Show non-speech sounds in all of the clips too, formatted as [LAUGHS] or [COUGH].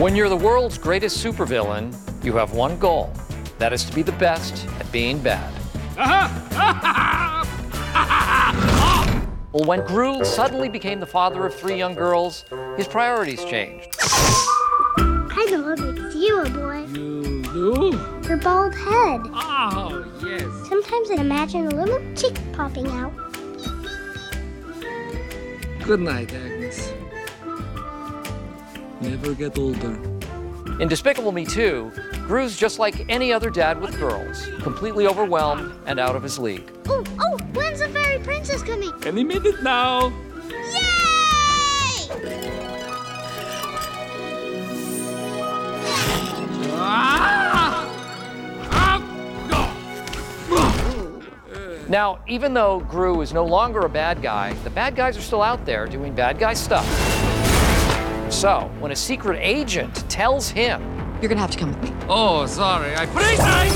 When you're the world's greatest supervillain, you have one goal. That is to be the best at being bad. Well, when Gru suddenly became the father of three young girls, his priorities changed. I know what makes you a boy. You do? Your bald head. Oh, yes. Sometimes I imagine a little chick popping out. Good night, Agnes. Never get older. In Despicable Me 2, Gru's just like any other dad with girls, completely overwhelmed and out of his league. Oh, oh, when's the fairy princess coming? Any minute now. Yay! Now, even though Gru is no longer a bad guy, the bad guys are still out there doing bad guy stuff. So, when a secret agent tells him, You're gonna have to come with me. Oh, sorry. I precise.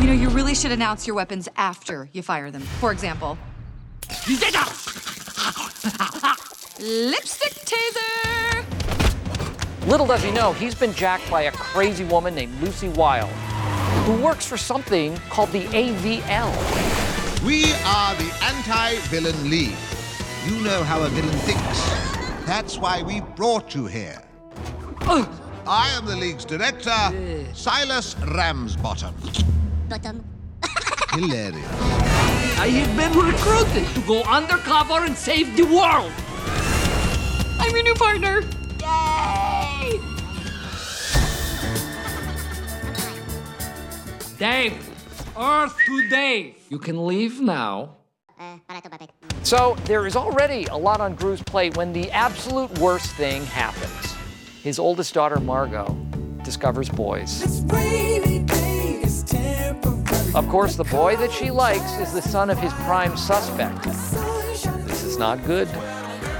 You know, you really should announce your weapons after you fire them. For example, lipstick taser! little does he know, he's been jacked by a crazy woman named Lucy Wilde, who works for something called the AVL. We are the Anti-Villain League. You know how a villain thinks. That's why we brought you here. Uh. I am the League's director, Silas Ramsbottom. Bottom. [LAUGHS] Hilarious. I have been recruited to go undercover and save the world. I'm your new partner. Yay! Dave, Earth to Dave. You can leave now. Eh, so, there is already a lot on Gru's plate when the absolute worst thing happens. His oldest daughter, Margot, discovers boys. Of course, the boy that she likes is the son of his prime suspect. This is not good.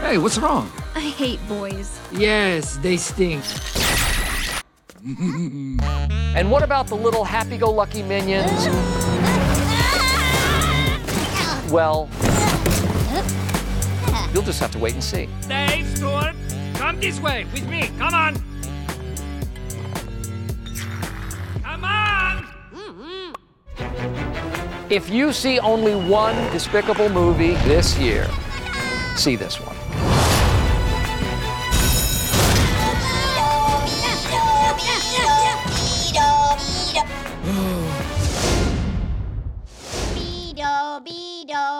Hey, what's wrong? I hate boys. Yes, they stink. And what about the little happy go lucky minions? [LAUGHS] Well, you'll just have to wait and see. Dave, Stuart, come this way with me. Come on. Come on. If you see only one despicable movie this year, see this one. Torpedo.